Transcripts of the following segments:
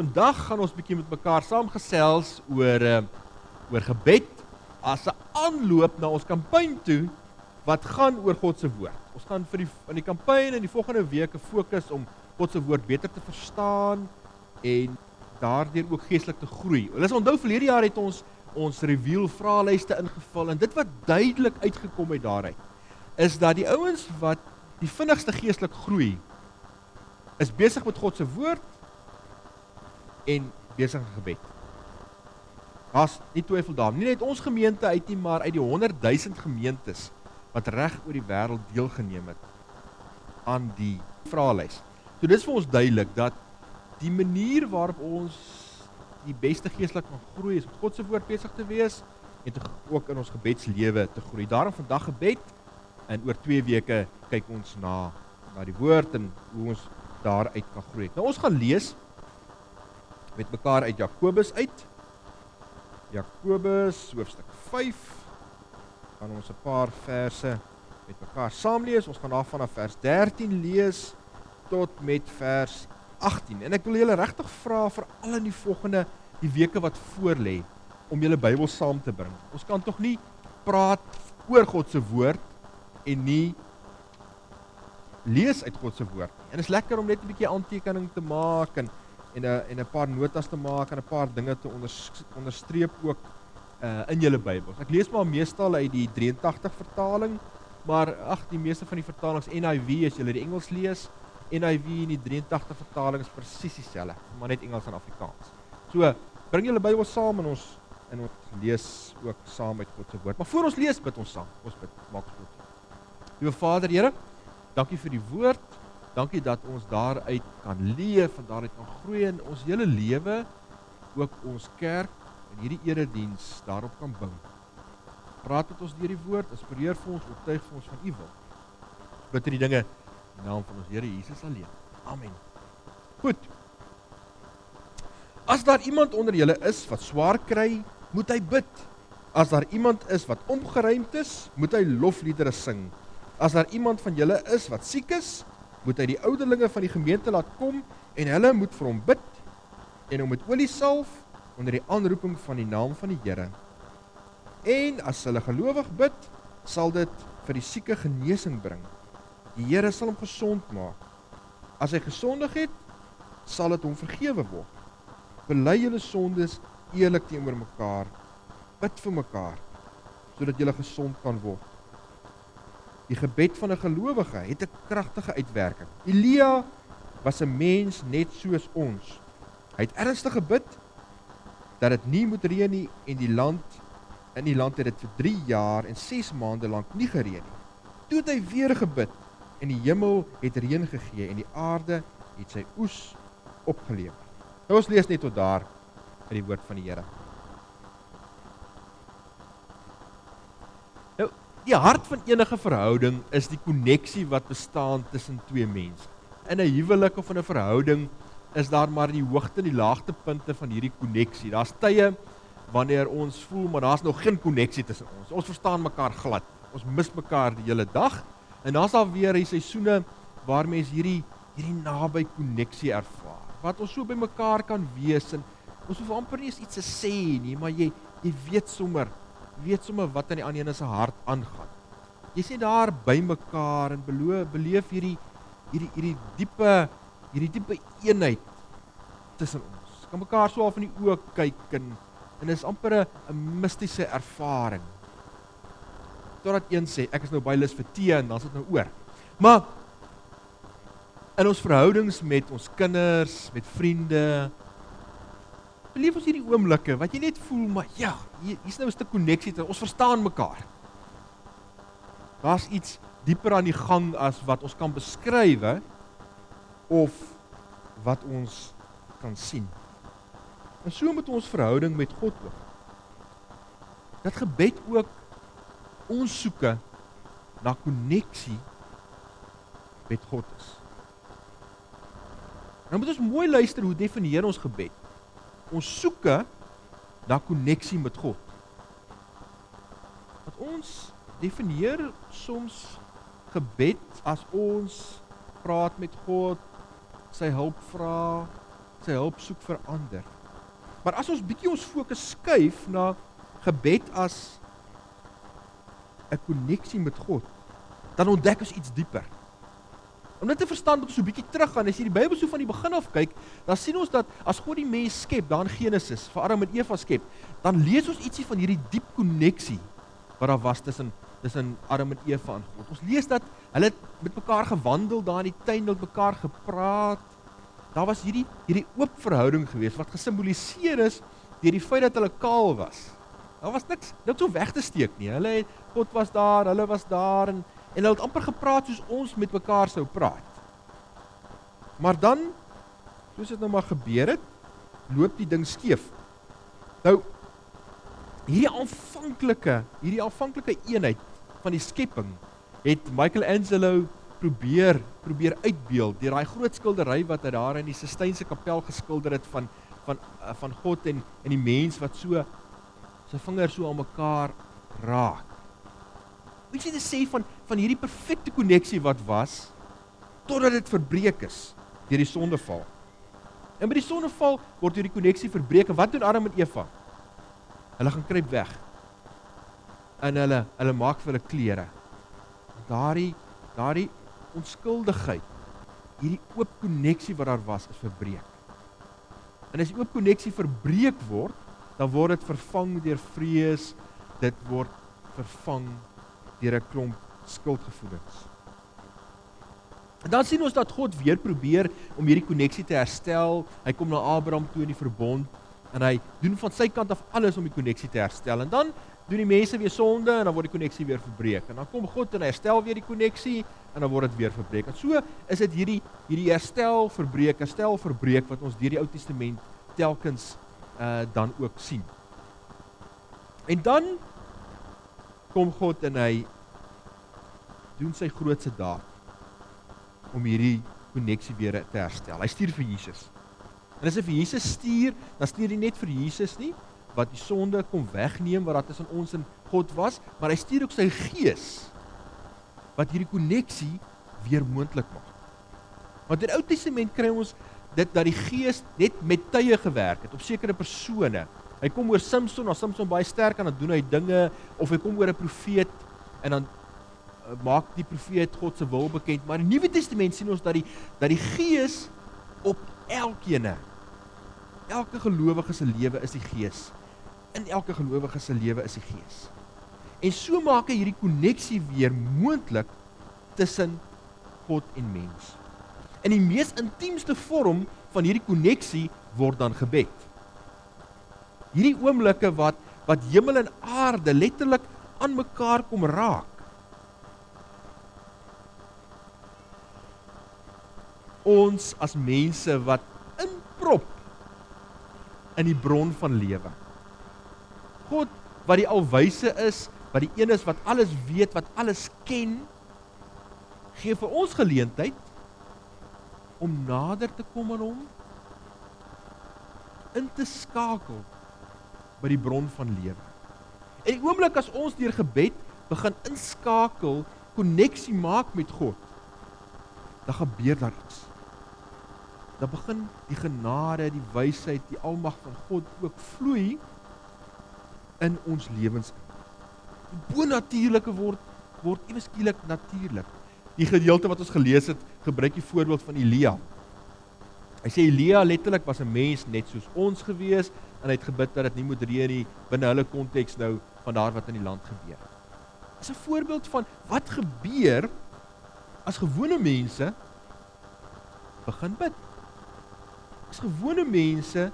vandag gaan ons bietjie met mekaar saamgesels oor uh oor gebed as 'n aanloop na ons kampanje toe wat gaan oor God se woord. Ons gaan vir die in die kampanje in die volgende weke fokus om God se woord beter te verstaan en daardeur ook geestelik te groei. Ons onthou verlede jaar het ons ons reveal vraelyste ingevul en dit wat duidelik uitgekom het daaruit is dat die ouens wat die vinnigste geestelik groei is besig met God se woord en besig met gebed. Daar's nie twyfel daar nie net ons gemeente uit nie, maar uit die 100 000 gemeentes wat reg oor die wêreld deelgeneem het aan die vraelys. So dis vir ons duidelik dat die manier waarop ons die beste geestelik kan groei is om God se woord besig te wees en te, ook in ons gebedslewe te groei. Daarom vandag gebed en oor 2 weke kyk ons na na die woord en hoe ons daaruit kan groei. Nou ons gaan lees met mekaar uit Jakobus uit. Jakobus hoofstuk 5. Gaan ons 'n paar verse met mekaar saam lees. Ons gaan daarvan af vers 13 lees tot met vers 18. En ek wil julle regtig vra vir al in die volgende die weke wat voorlê om julle Bybel saam te bring. Ons kan tog nie praat oor God se woord en nie lees uit God se woord. En dit is lekker om net 'n bietjie aantekening te maak en en 'n en 'n paar notas te maak en 'n paar dinge te onder, onderstreep ook uh in julle Bybels. Ek lees maar meestal uit die 83 vertaling, maar ag die meeste van die vertalings NIV as jy die Engels lees, NIV en die 83 vertaling is presies dieselfde, maar net Engels en Afrikaans. So, bring julle Bybel saam en ons en ons lees ook saam met God se woord. Maar voor ons lees, bid ons saam. Ons bid. Maak ons goed. Liewe Vader, Here, dankie vir die woord. Dankie dat ons daaruit kan leef en daaruit kan groei in ons hele lewe, ook ons kerk en hierdie erediens daarop kan bou. Praat met ons deur die woord, inspireer vir ons, oortuig vir ons van U wil. Bid hierdie dinge in naam van ons Here Jesus alleen. Amen. Goed. As daar iemand onder julle is wat swaar kry, moet hy bid. As daar iemand is wat omgeruimd is, moet hy lofliedere sing. As daar iemand van julle is wat siek is, moet hy die ouderlinge van die gemeente laat kom en hulle moet vir hom bid en hom met olie salf onder die aanroeping van die naam van die Here. En as hulle gelowig bid, sal dit vir die sieke genesing bring. Die Here sal hom gesond maak. As hy gesondig het, sal dit hom vergewe word. Bely julle sondes eerlik teenoor mekaar. Bid vir mekaar sodat julle gesond kan word. Die gebed van 'n gelowige het 'n kragtige uitwerking. Elia was 'n mens net soos ons. Hy het ernstig gebid dat dit nie moet reën nie en die land in die land het dit vir 3 jaar en 6 maande lank nie gereën nie. Toe het hy weer gebid en die hemel het reën gegee en die aarde het sy oes opgelewer. Nou ons lees net tot daar uit die woord van die Here. Die hart van enige verhouding is die koneksie wat bestaan tussen twee mense. In 'n huwelik of in 'n verhouding is daar maar die hoogte en die laagtepunte van hierdie koneksie. Daar's tye wanneer ons voel maar daar's nog geen koneksie tussen ons. Ons verstaan mekaar glad. Ons mis mekaar die hele dag. En daar's daar weer die seisoene waar mense hierdie hierdie naby koneksie ervaar. Wat ons so by mekaar kan wees en ons hoef amper nie iets te sê nie, maar jy jy weet sommer weet sommer wat aan die ander se hart aangaan. Jy sien daar by mekaar en beloof beleef hierdie hierdie hierdie diepe hierdie diepe eenheid tussen ons. Kan mekaar so af in die oë kyk en en is amper 'n mistiese ervaring. Totdat een sê ek is nou baie lus vir tee en dan's dit nou oor. Maar in ons verhoudings met ons kinders, met vriende, beleef ons hierdie oomblikke wat jy net voel maar ja, hier hier's nou 'n stuk koneksie te ons verstaan mekaar. Daar's iets dieper aan die gang as wat ons kan beskryf of wat ons kan sien. En so moet ons verhouding met God ook. Dat gebed ook ons soeke na koneksie met God is. Nou moet ons mooi luister hoe definieer ons gebed ons soeke na koneksie met God. Wat ons definieer soms gebed as ons praat met God, sy hulp vra, sy hulp soek vir ander. Maar as ons bietjie ons fokus skuif na gebed as 'n koneksie met God, dan ontdek ons iets dieper. Om dit te verstaan moet ons so 'n bietjie teruggaan. As jy die Bybel so van die begin af kyk, dan sien ons dat as God die mens skep, daar in Genesis, vir Adam en Eva skep, dan lees ons ietsie van hierdie diep koneksie wat daar was tussen tussen Adam en Eva en God. Ons lees dat hulle met mekaar gewandel daar in die tuin, met mekaar gepraat. Daar was hierdie hierdie oop verhouding gewees wat gesimboliseer is deur die feit dat hulle kaal was. Daar was niks niks om weg te steek nie. Hulle het God was daar, hulle was daar en en hulle het amper gepraat soos ons met mekaar sou praat. Maar dan soos dit nou maar gebeur het, loop die ding skeef. Nou hierdie aanvanklike, hierdie aanvanklike eenheid van die skepping het Michelangelo probeer probeer uitbeeld deur daai groot skildery wat hy daar in die Sistynse kapel geskilder het van van eh, van God en en die mens wat so sy vingers so aan mekaar raak. Wat jy sê van van hierdie perfekte koneksie wat was totdat dit verbreek is deur die sondeval. En by die sondeval word hierdie koneksie verbreek. Wat doen Adam en Eva? Hulle gaan kruip weg. En hulle hulle maak vir hulle klere. Daardie daardie onskuldigheid, hierdie oop koneksie wat daar was, is verbreek. En as die oop koneksie verbreek word, dan word dit vervang deur vrees, dit word vervang deur 'n klomp skuldgevoelens. En dan sien ons dat God weer probeer om hierdie koneksie te herstel. Hy kom na Abraham toe in die verbond en hy doen van sy kant af alles om die koneksie te herstel. En dan doen die mense weer sonde en dan word die koneksie weer verbreek. En dan kom God en herstel weer die koneksie en dan word dit weer verbreek. En so is dit hierdie hierdie herstel, verbreek, herstel, verbreek wat ons deur die Ou Testament telkens uh dan ook sien. En dan kom God en hy doen sy grootste daad om hierdie koneksie weer te herstel. Hy stuur vir Jesus. En as hy vir Jesus stuur, dan stuur hy net vir Jesus nie wat die sonde kom wegneem wat daar tussen ons en God was, maar hy stuur ook sy gees wat hierdie koneksie weer moontlik maak. Want in Ou Testament kry ons dit dat die gees net met tye gewerk het op sekere persone. Hy kom oor Samson, as Samson baie sterk en dan doen hy dinge of hy kom oor 'n profeet en dan maak die profeet God se wil bekend. Maar in die Nuwe Testament sien ons dat die dat die Gees op elkeen elke gelowige se lewe is die Gees. In elke gelowige se lewe is die Gees. En so maak hy hierdie koneksie weer moontlik tussen God en mens. In die mees intiemste vorm van hierdie koneksie word dan gebed. Hierdie oomblikke wat wat hemel en aarde letterlik aan mekaar kom raak. Ons as mense wat inprop in die bron van lewe. God wat die alwyse is, wat die een is wat alles weet, wat alles ken, gee vir ons geleentheid om nader te kom aan hom in te skakel by die bron van lewe. En die oomblik as ons deur gebed begin inskakel, koneksie maak met God, dan gebeur daar iets. Dan begin die genade, die wysheid, die almag van God ook vloei in ons lewens. Die bonatuurlike word word ewe skielik natuurlik. Die gedeelte wat ons gelees het, gebruik die voorbeeld van Elia. Hy sê Elia letterlik was 'n mens net soos ons gewees en hy het gebid dat dit nie moet reën nie binne hulle konteks nou van daar wat in die land gebeur. Dit is 'n voorbeeld van wat gebeur as gewone mense begin bid. As gewone mense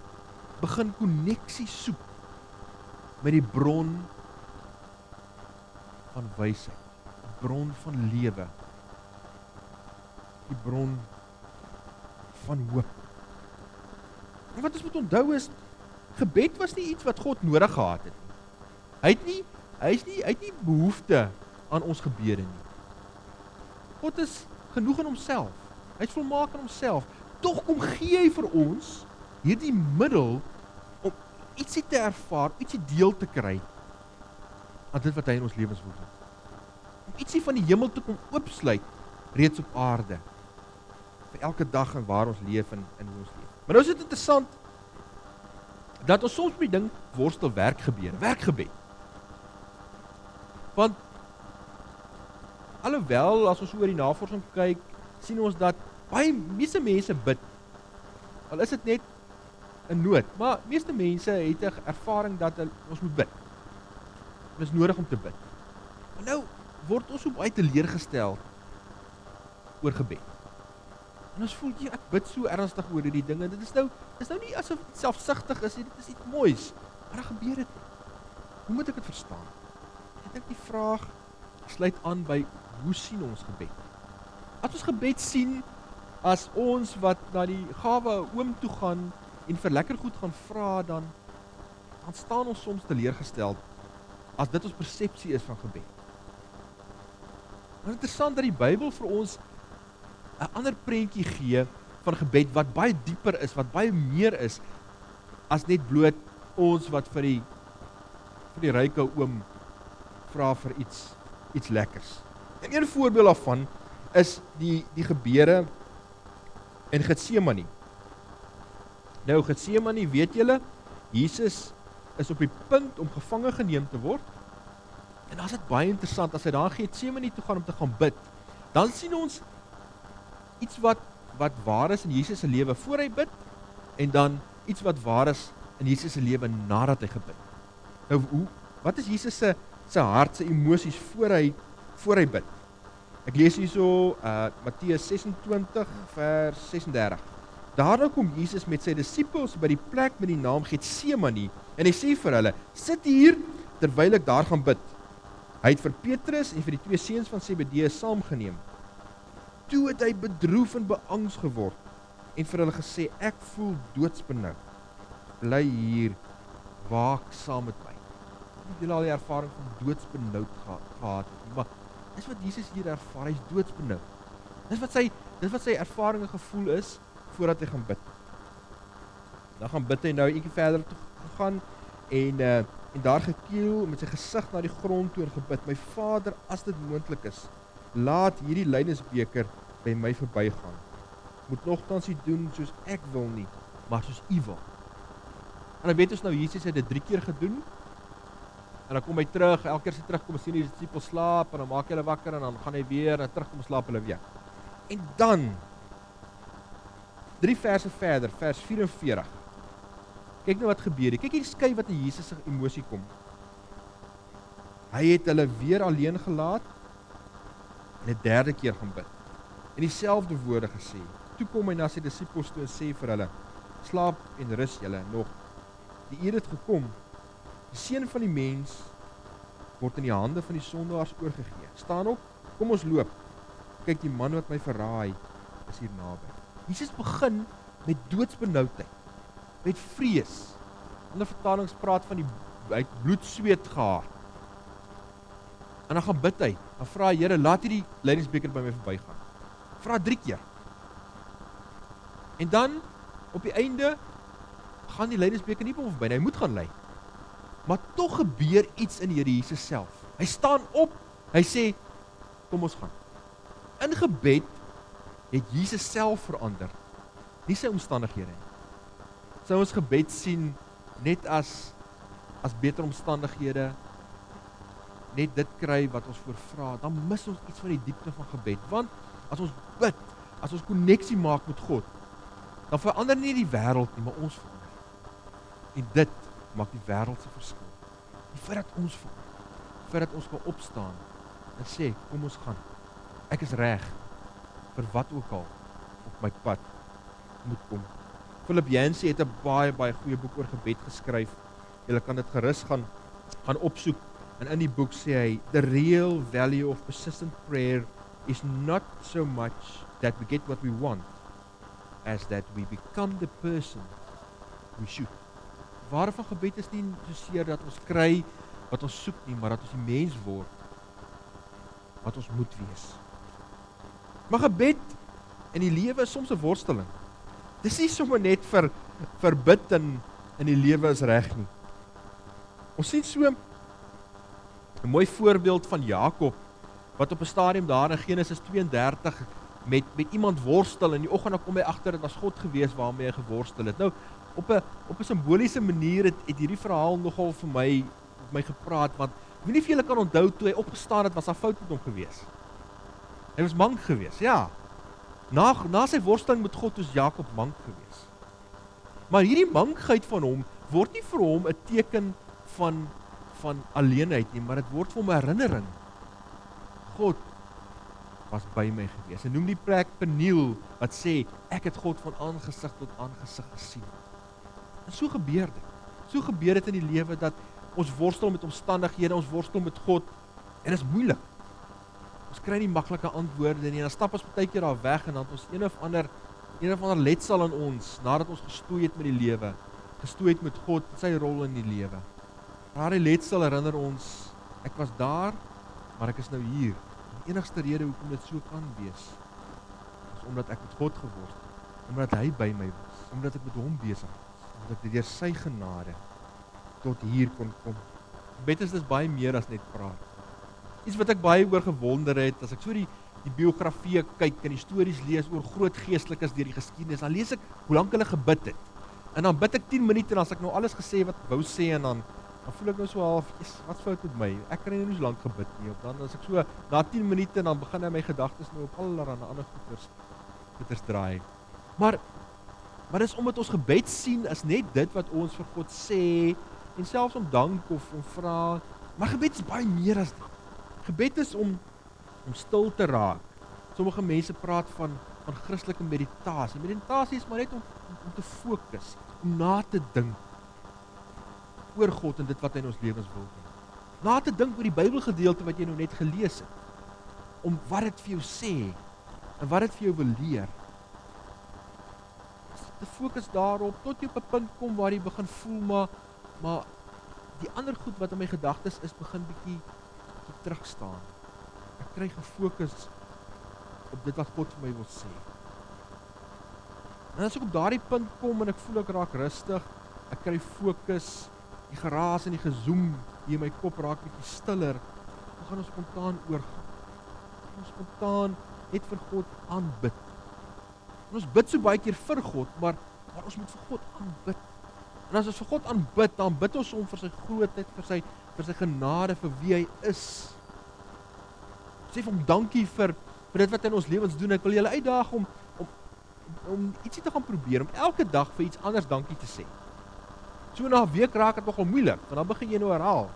begin koneksie soek met die bron van wysheid, die bron van lewe, die bron van hoop. En wat ons moet onthou is gebed was nie iets wat God nodig gehad het nie. Hy het nie hy is nie hy het nie behoefte aan ons gebede nie. God is genoeg in homself. Hy's volmaak in homself. Tog kom gee hy vir ons hierdie middel ietsie te ervaar, ietsie deel te kry aan dit wat hy in ons lewens wil doen. Om ietsie van die hemel te kom oopsluit reeds op aarde vir elke dag en waar ons leef en in ons leef. Maar nou is dit interessant dat ons soms met ding worstel werk gebeur, werkgebed. Want alhoewel as ons oor die navorsing kyk, sien ons dat baie meeste mense bid. Al is dit net 'n nood, maar meeste mense het 'n ervaring dat ons moet bid. Dit is nodig om te bid. Maar nou word ons so baie teleurgestel oor gebed. En ons voel jy ek bid so ernstig oor hierdie dinge. Dit is nou is nou nie asof dit selfsugtig is nie. Dit is iets moois. Maar dan gebeur dit. Hoe moet ek dit verstaan? Ek dink die vraag sluit aan by hoe sien ons gebed? As ons gebed sien as ons wat na die gawe oom toe gaan en vir lekker goed gaan vra dan dan staan ons soms teleurgestel as dit ons persepsie is van gebed. Maar interessant dat die Bybel vir ons 'n ander prentjie gee van gebed wat baie dieper is, wat baie meer is as net bloot ons wat vir die vir die ryke oom vra vir iets iets lekkers. En een voorbeeld daarvan is die die gebeure in Getsemane. Nou Getsemane, weet julle, Jesus is op die punt om gevange geneem te word. En is dit baie interessant as hy daar Getsemane toe gaan om te gaan bid. Dan sien ons iets wat wat waar is in Jesus se lewe voor hy bid en dan iets wat waar is in Jesus se lewe nadat hy gebid. Nou hoe wat is Jesus se se hart se emosies voor hy voor hy bid? Ek lees hierso uh Matteus 26 vers 36. Daarna kom Jesus met sy disippels by die plek met die naam Getsemane en hy sê vir hulle: "Sit hier terwyl ek daar gaan bid." Hy het vir Petrus en vir die twee seuns van Zebedeus saamgeneem. Toe het hy bedroef en beangs geword en vir hulle gesê: "Ek voel doodsbenoud. Bly hier, waak saam met my." Het julle al die ervaring van doodsbenoud gehad? Maar dis wat Jesus hier ervaar, hy's doodsbenoud. Dis wat sy dis wat sy ervaring en gevoel is voordat hy gaan bid. Dan gaan bid hy nou 'n bietjie verder toe gegaan en uh en daar gekeel met sy gesig na die grond toe en gebid: "My Vader, as dit moontlik is, laat hierdie lynesbeker by my verbygaan. Moet nogtans nie doen soos ek wil nie, maar soos U wil." En dan weet ons nou Jesus het dit 3 keer gedoen. En dan kom hy terug, elke keer as hy terugkom, sien hy die disippels slaap en dan maak hy hulle wakker en dan gaan hy weer en terugkom slaap hulle weer. En dan 3 verse verder, vers 44. Kyk nou wat gebeur hier. Kyk hier skei wat in Jesus se emosie kom. Hy het hulle weer alleen gelaat en 'n derde keer gaan bid. En dieselfde woorde gesê. Toe kom hy na sy disippels toe en sê vir hulle: "Slaap en rus julle nog. Die uur het gekom. Die seun van die mens word in die hande van die sondaars oorgegee. Staan op, kom ons loop. Kyk die man wat my verraai is hier naby." Jesus begin met doodsbenoudheid met vrees. Ander vertalings praat van die uit bloed sweet gehard. En dan gaan bid hy. Dan vra hy Here, laat hierdie lydingsbeker by my verbygaan. Vra 3 keer. En dan op die einde gaan die lydingsbeker nie by hom verby nie. Hy moet gaan ly. Maar tog gebeur iets in die Here Jesus self. Hy staan op. Hy sê kom ons gaan. In gebed het Jesus self verander. Nie sy omstandighede nie sou ons gebed sien net as as beter omstandighede net dit kry wat ons voorvra, dan mis ons iets van die diepte van gebed. Want as ons bid, as ons koneksie maak met God, dan verander nie die wêreld nie, maar ons verander. En dit maak die wêreld se verskil. Die feit dat ons vir dat ons kan opstaan en sê, kom ons gaan. Ek is reg vir wat ook al op my pad moet kom. Philip Yancey het 'n baie baie goeie boek oor gebed geskryf. Jy kan dit gerus gaan gaan opsoek. En in die boek sê hy, "The real value of persistent prayer is not so much that we get what we want as that we become the person we should." Waar van gebed is nie soseer dat ons kry wat ons soek nie, maar dat ons die mens word wat ons moet wees. Maar gebed in die lewe is soms 'n worsteling. Dis nie sommer net vir vir bid in in die lewe is reg nie. Ons sien so 'n mooi voorbeeld van Jakob wat op 'n stadium daar in Genesis 32 met met iemand worstel en die oggend kom hy agter dit was God gewees waarmee hy geworstel het. Nou op 'n op 'n simboliese manier het, het hierdie verhaal nogal vir my met my gepraat want ek weet nie of julle kan onthou toe hy opgestaan het was 'n fout met hom gewees. Hy was mank gewees. Ja. Na na sy worsteling met God was Jakob mank gewees. Maar hierdie mankheid van hom word nie vir hom 'n teken van van alleenheid nie, maar dit word vir hom 'n herinnering. God was by my gewees. En noem die plek Peniel wat sê ek het God van aangesig tot aangesig gesien. En so gebeur dit. So gebeur dit in die lewe dat ons worstel met omstandighede, ons worstel met God en dit is moeilik. Ons kry nie maklike antwoorde nie. Dan stap ons baie keer daar weg en dan het ons een of ander een of ander letsel in ons nadat ons gestoei het met die lewe, gestoei het met God, sy rol in die lewe. Daardie letsel herinner ons ek was daar, maar ek is nou hier. Die enigste rede hoekom dit so kan wees is omdat ek met God geworstel het, omdat hy by my was, omdat ek met hom besig was dat ek deur sy genade tot hier kon kom. Gebed is dis baie meer as net praat. Iets wat ek baie oor gewonder het as ek so die die biografieë kyk en die stories lees oor groot geestelikes deur die geskiedenis, dan lees ek hoe lank hulle gebid het. En dan bid ek 10 minute en dan as ek nou alles gesê wat wou sê en dan dan voel ek nou so half, "Is wat fout met my? Ek kan nie so lank gebid nie." Of dan as ek so na 10 minute dan begin my gedagtes nou op allerlei ander goeters goeters draai. Maar Maar dis omdat ons gebed sien as net dit wat ons vir God sê en selfs om dank of om vra. Maar gebed is baie meer as dit. Gebed is om om stil te raak. Sommige mense praat van van Christelike meditasie. Meditasie is maar net om om te fokus, om na te dink oor God en dit wat hy in ons lewens wil doen. Na te dink oor die Bybelgedeelte wat jy nou net gelees het. Om wat dit vir jou sê en wat dit vir jou wil leer te fokus daarop tot jy op 'n punt kom waar jy begin voel maar maar die ander goed wat in my gedagtes is begin bietjie terug staan. Ek kry gefokus op dit wat God vir my wil sê. En as ek op daardie punt kom en ek voel ek raak rustig, ek kry fokus, die geraas en die gezoem hier in my kop raak bietjie stiller, dan gaan ons spontaan oorgaan. Ons spontaan net vir God aanbid. En ons bid so baie keer vir God, maar maar ons moet vir God aanbid. En as ons vir God aanbid, dan bid ons hom vir sy grootheid, vir sy vir sy genade, vir wie hy is. Sê vir hom dankie vir vir dit wat hy in ons lewens doen. Ek wil julle uitdaag om om om ietsie te gaan probeer om elke dag vir iets anders dankie te sê. So na 'n week raak dit nogal moeilik, want dan begin jy nou herhaal.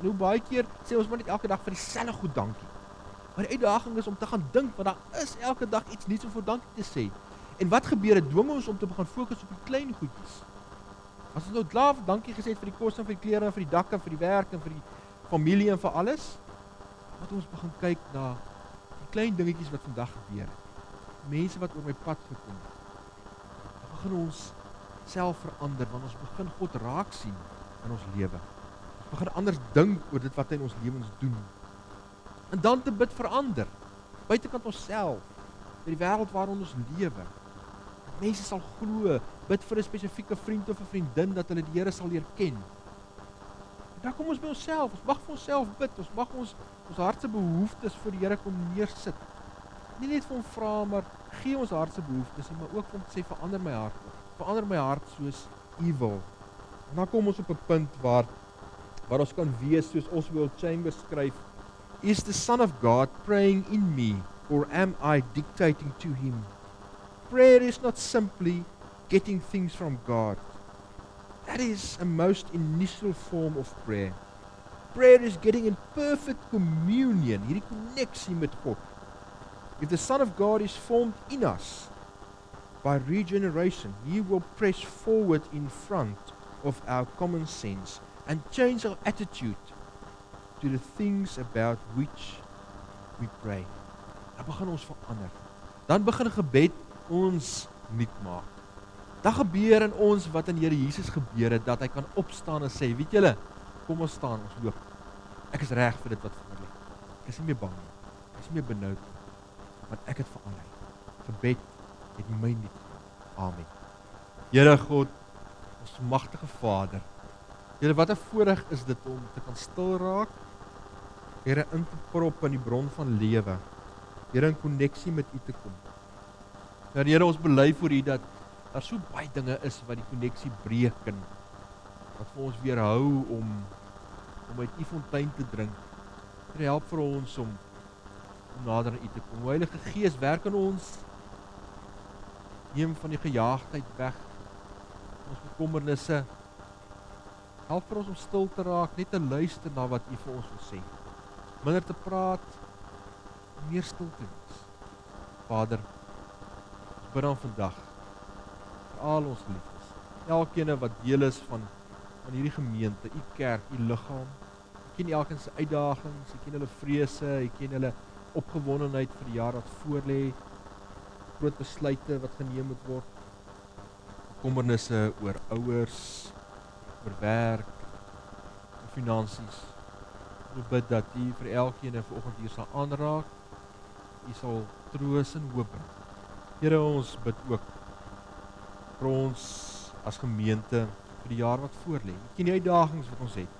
En hoe baie keer sê ons maar net elke dag vir dieselfde goed dankie. Maar die uitdaging is om te gaan dink want daar is elke dag iets nuuts om vir dankie te sê. En wat gebeur? Dit dwing ons om te begin fokus op die klein goedjies. As ons nou klaar dankie gesê het vir die kos en vir die klere en vir die dak en vir die werk en vir die familie en vir alles, moet ons begin kyk na die klein dingetjies wat vandag gebeur. Mense wat oor my pad gekom het. Dan begin ons self verander want ons begin God raak sien in ons lewe. Ons begin anders dink oor dit wat hy in ons lewens doen en dan te bid vir ander buitekant onsself vir die wêreld waarin ons lewe. Mense sal glo, bid vir 'n spesifieke vriend of 'n vriendin dat hulle die Here sal leer ken. En dan kom ons by onsself, ons mag vir onsself bid, ons mag ons ons hart se behoeftes vir die Here kom neersit. Nie net vir hom vra maar gee ons hart se behoeftes, maar ook om te sê verander my hart. Verander my hart soos U wil. En dan kom ons op 'n punt waar waar ons kan wees soos Oswald Chambers skryf Is the Son of God praying in me, or am I dictating to him? Prayer is not simply getting things from God. That is a most initial form of prayer. Prayer is getting in perfect communion, hierdie koneksie met God. If the Son of God is formed in us by regeneration, he will press forward in front of our common sense and change our attitude to the things about which we pray. Dan begin ons verander. Dan begin gebed ons nuut maak. Dan gebeur in ons wat in Here Jesus gebeur het dat hy kan opstaan en sê, weet julle, kom ons staan, ons loop. Ek is reg vir dit wat voor lê. Ek is nie meer bang nie. Ek is nie meer benoud nie. Want ek het verander. Gebed het my nuut. Amen. Here God, ons magtige Vader. Here, wat 'n voorreg is dit om te kan stil raak Here in te prop in die bron van lewe. Here in koneksie met U te kom. Ja Here, ons bely vir U dat daar so baie dinge is wat die koneksie breek en wat vir ons weerhou om om uit U fontein te drink. Here help vir ons om om nader aan U te kom. Heilige Gees, werk in ons. Neem van die gejaagdheid weg. Ons bekommernisse. Help vir ons om stil te raak, net te luister na wat U vir ons wil sê. Minder te praat, meer stil te wees. Vader, ons bid dan vandag vir al ons liefdes. Elkeen wat deel is van van hierdie gemeente, u kerk, u liggaam. U ken elkeen se uitdagings, u ken hulle vrese, u ken hulle opgewondenheid vir die jaar wat voorlê. Groot besluite wat geneem moet word. Kommernisse oor ouers, oor werk, oor finansies. Ons bid dat U vir elkeen vanoggend hier sal aanraak. U sal troos en hoop bring. Here ons bid ook vir ons as gemeente vir die jaar wat voorlê. Ken die uitdagings wat ons het.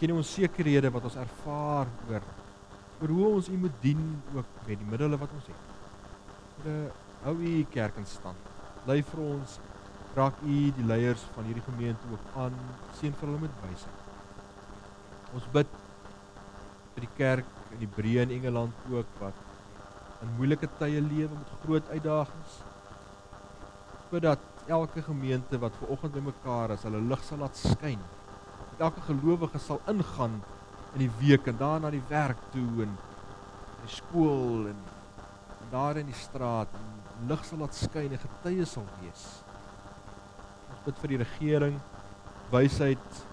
Ken die onsekerhede wat ons ervaar oor oor hoe ons U moet dien ook met die middele wat ons het. Here, hou U kerk in stand. Lei vir ons raak U die leiers van hierdie gemeente ook aan, seën vir hulle met wysheid. Ons bid vir die kerk in die Breë in Engeland ook wat in moeilike tye lewe met groot uitdagings. Bid dat elke gemeente wat ver oggend bymekaar is, hulle lig sal laat skyn. Dat elke gelowige sal ingaan in die week en daar na die werk toe en die skool en, en daar in die straat en lig sal laat skyn en getuies sal wees. Ons bid vir die regering wysheid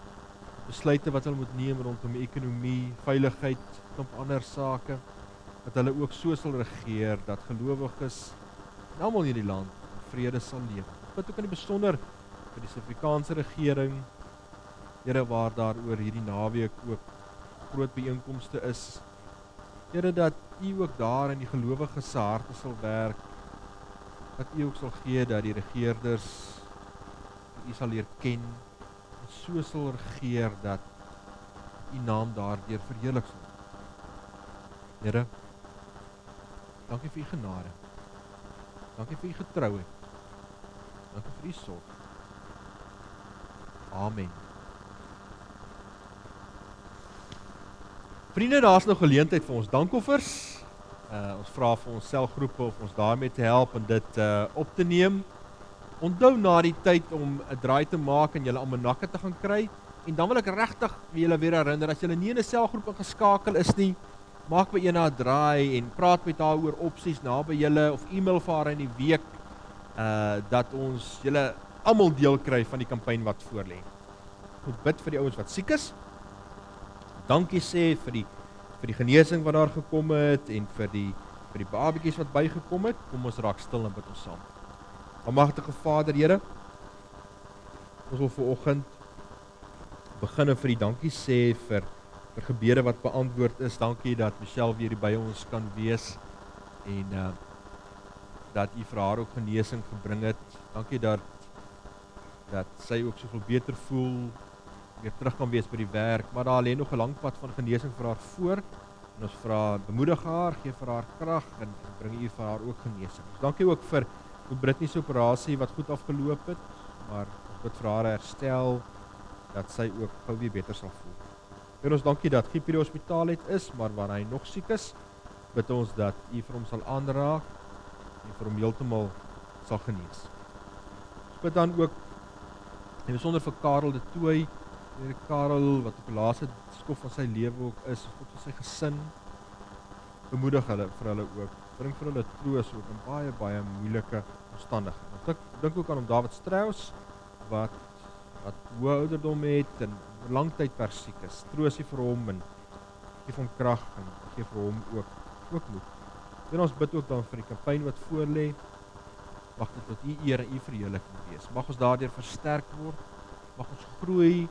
besluite wat hulle moet neem rondom ekonomie, veiligheid, en ander sake dat hulle ook so sal regeer dat gelowiges en almal in die land vrede sal leef bid ook in die besonder vir die Suid-Afrikaanse regering. Here waar daar oor hierdie naweek ook groot byeenkomste is. Here dat U ook daar in die gelowiges se harte sal werk. Dat U ook sal gee dat die regerders U sal leer ken en so sal regeer dat U naam daardeur verheerlik sal word. Here Dankie vir u genade. Dankie vir u getrouheid. Dankie vir u sorg. Amen. Vriende, daar's nog geleentheid vir ons dankoffers. Uh ons vra vir ons selgroepe of ons daarmee te help en dit uh op te neem. Onthou na die tyd om 'n draai te maak en julle almanakke te gaan kry en dan wil ek regtig vir julle weer herinner as julle nie in 'n selgroep ingeskakel is nie, maak by een na 'n draai en praat met haar oor opsies naby julle of e-mail vir haar in die week uh dat ons julle almal deel kry van die kampanje wat voorlê. Ons bid vir die ouens wat siek is. Dankie sê vir die vir die genesing wat daar gekom het en vir die vir die babetjies wat bygekom het. Kom ons raak stil en bid ons saam. Almagtige Vader, Here, ons wil vir oggend begin vir die dankie sê vir vir gebede wat beantwoord is. Dankie dat Michelle weer by ons kan wees en uh dat u vir haar ook genesing gebring het. Dankie dat dat sy ook soveel beter voel, weer terug kan wees by die werk, maar daar lê nog 'n lang pad van genesing vir haar voor. En ons vra bemoedig haar, gee vir haar krag en bring u vir haar ook genesing. Dankie ook vir hoe Britney se operasie wat goed afgeloop het, maar ons bid vir haar herstel dat sy ook gou weer beter sal voel. En ons dankie dat Giep hierdie hospitaal het is, maar wanneer hy nog siek is, bid ons dat u vir hom sal aanraak en vir hom heeltemal sal genees. Ons bid dan ook en besonder vir Karel de Tooi, hier Karel wat op die laaste skof van sy lewe ook is, God vir sy gesin bemoedig hulle vir hulle ook. Bring vir hulle troos ook in baie baie moeilike omstandighede. Ek dink ook aan om David Strauss wat wat hoë ouderdom het en lang tyd per siek is. Troosie vir hom en gee hom krag en gee vir hom ook ook moed. En ons bid ook dan vir die kampanje wat voor lê. Mag dit tot U eer en U verheerliking wees. Mag ons daardeur versterk word. Mag ons groei.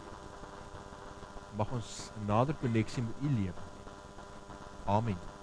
Mag ons nader koneksie met U lewe. Amen.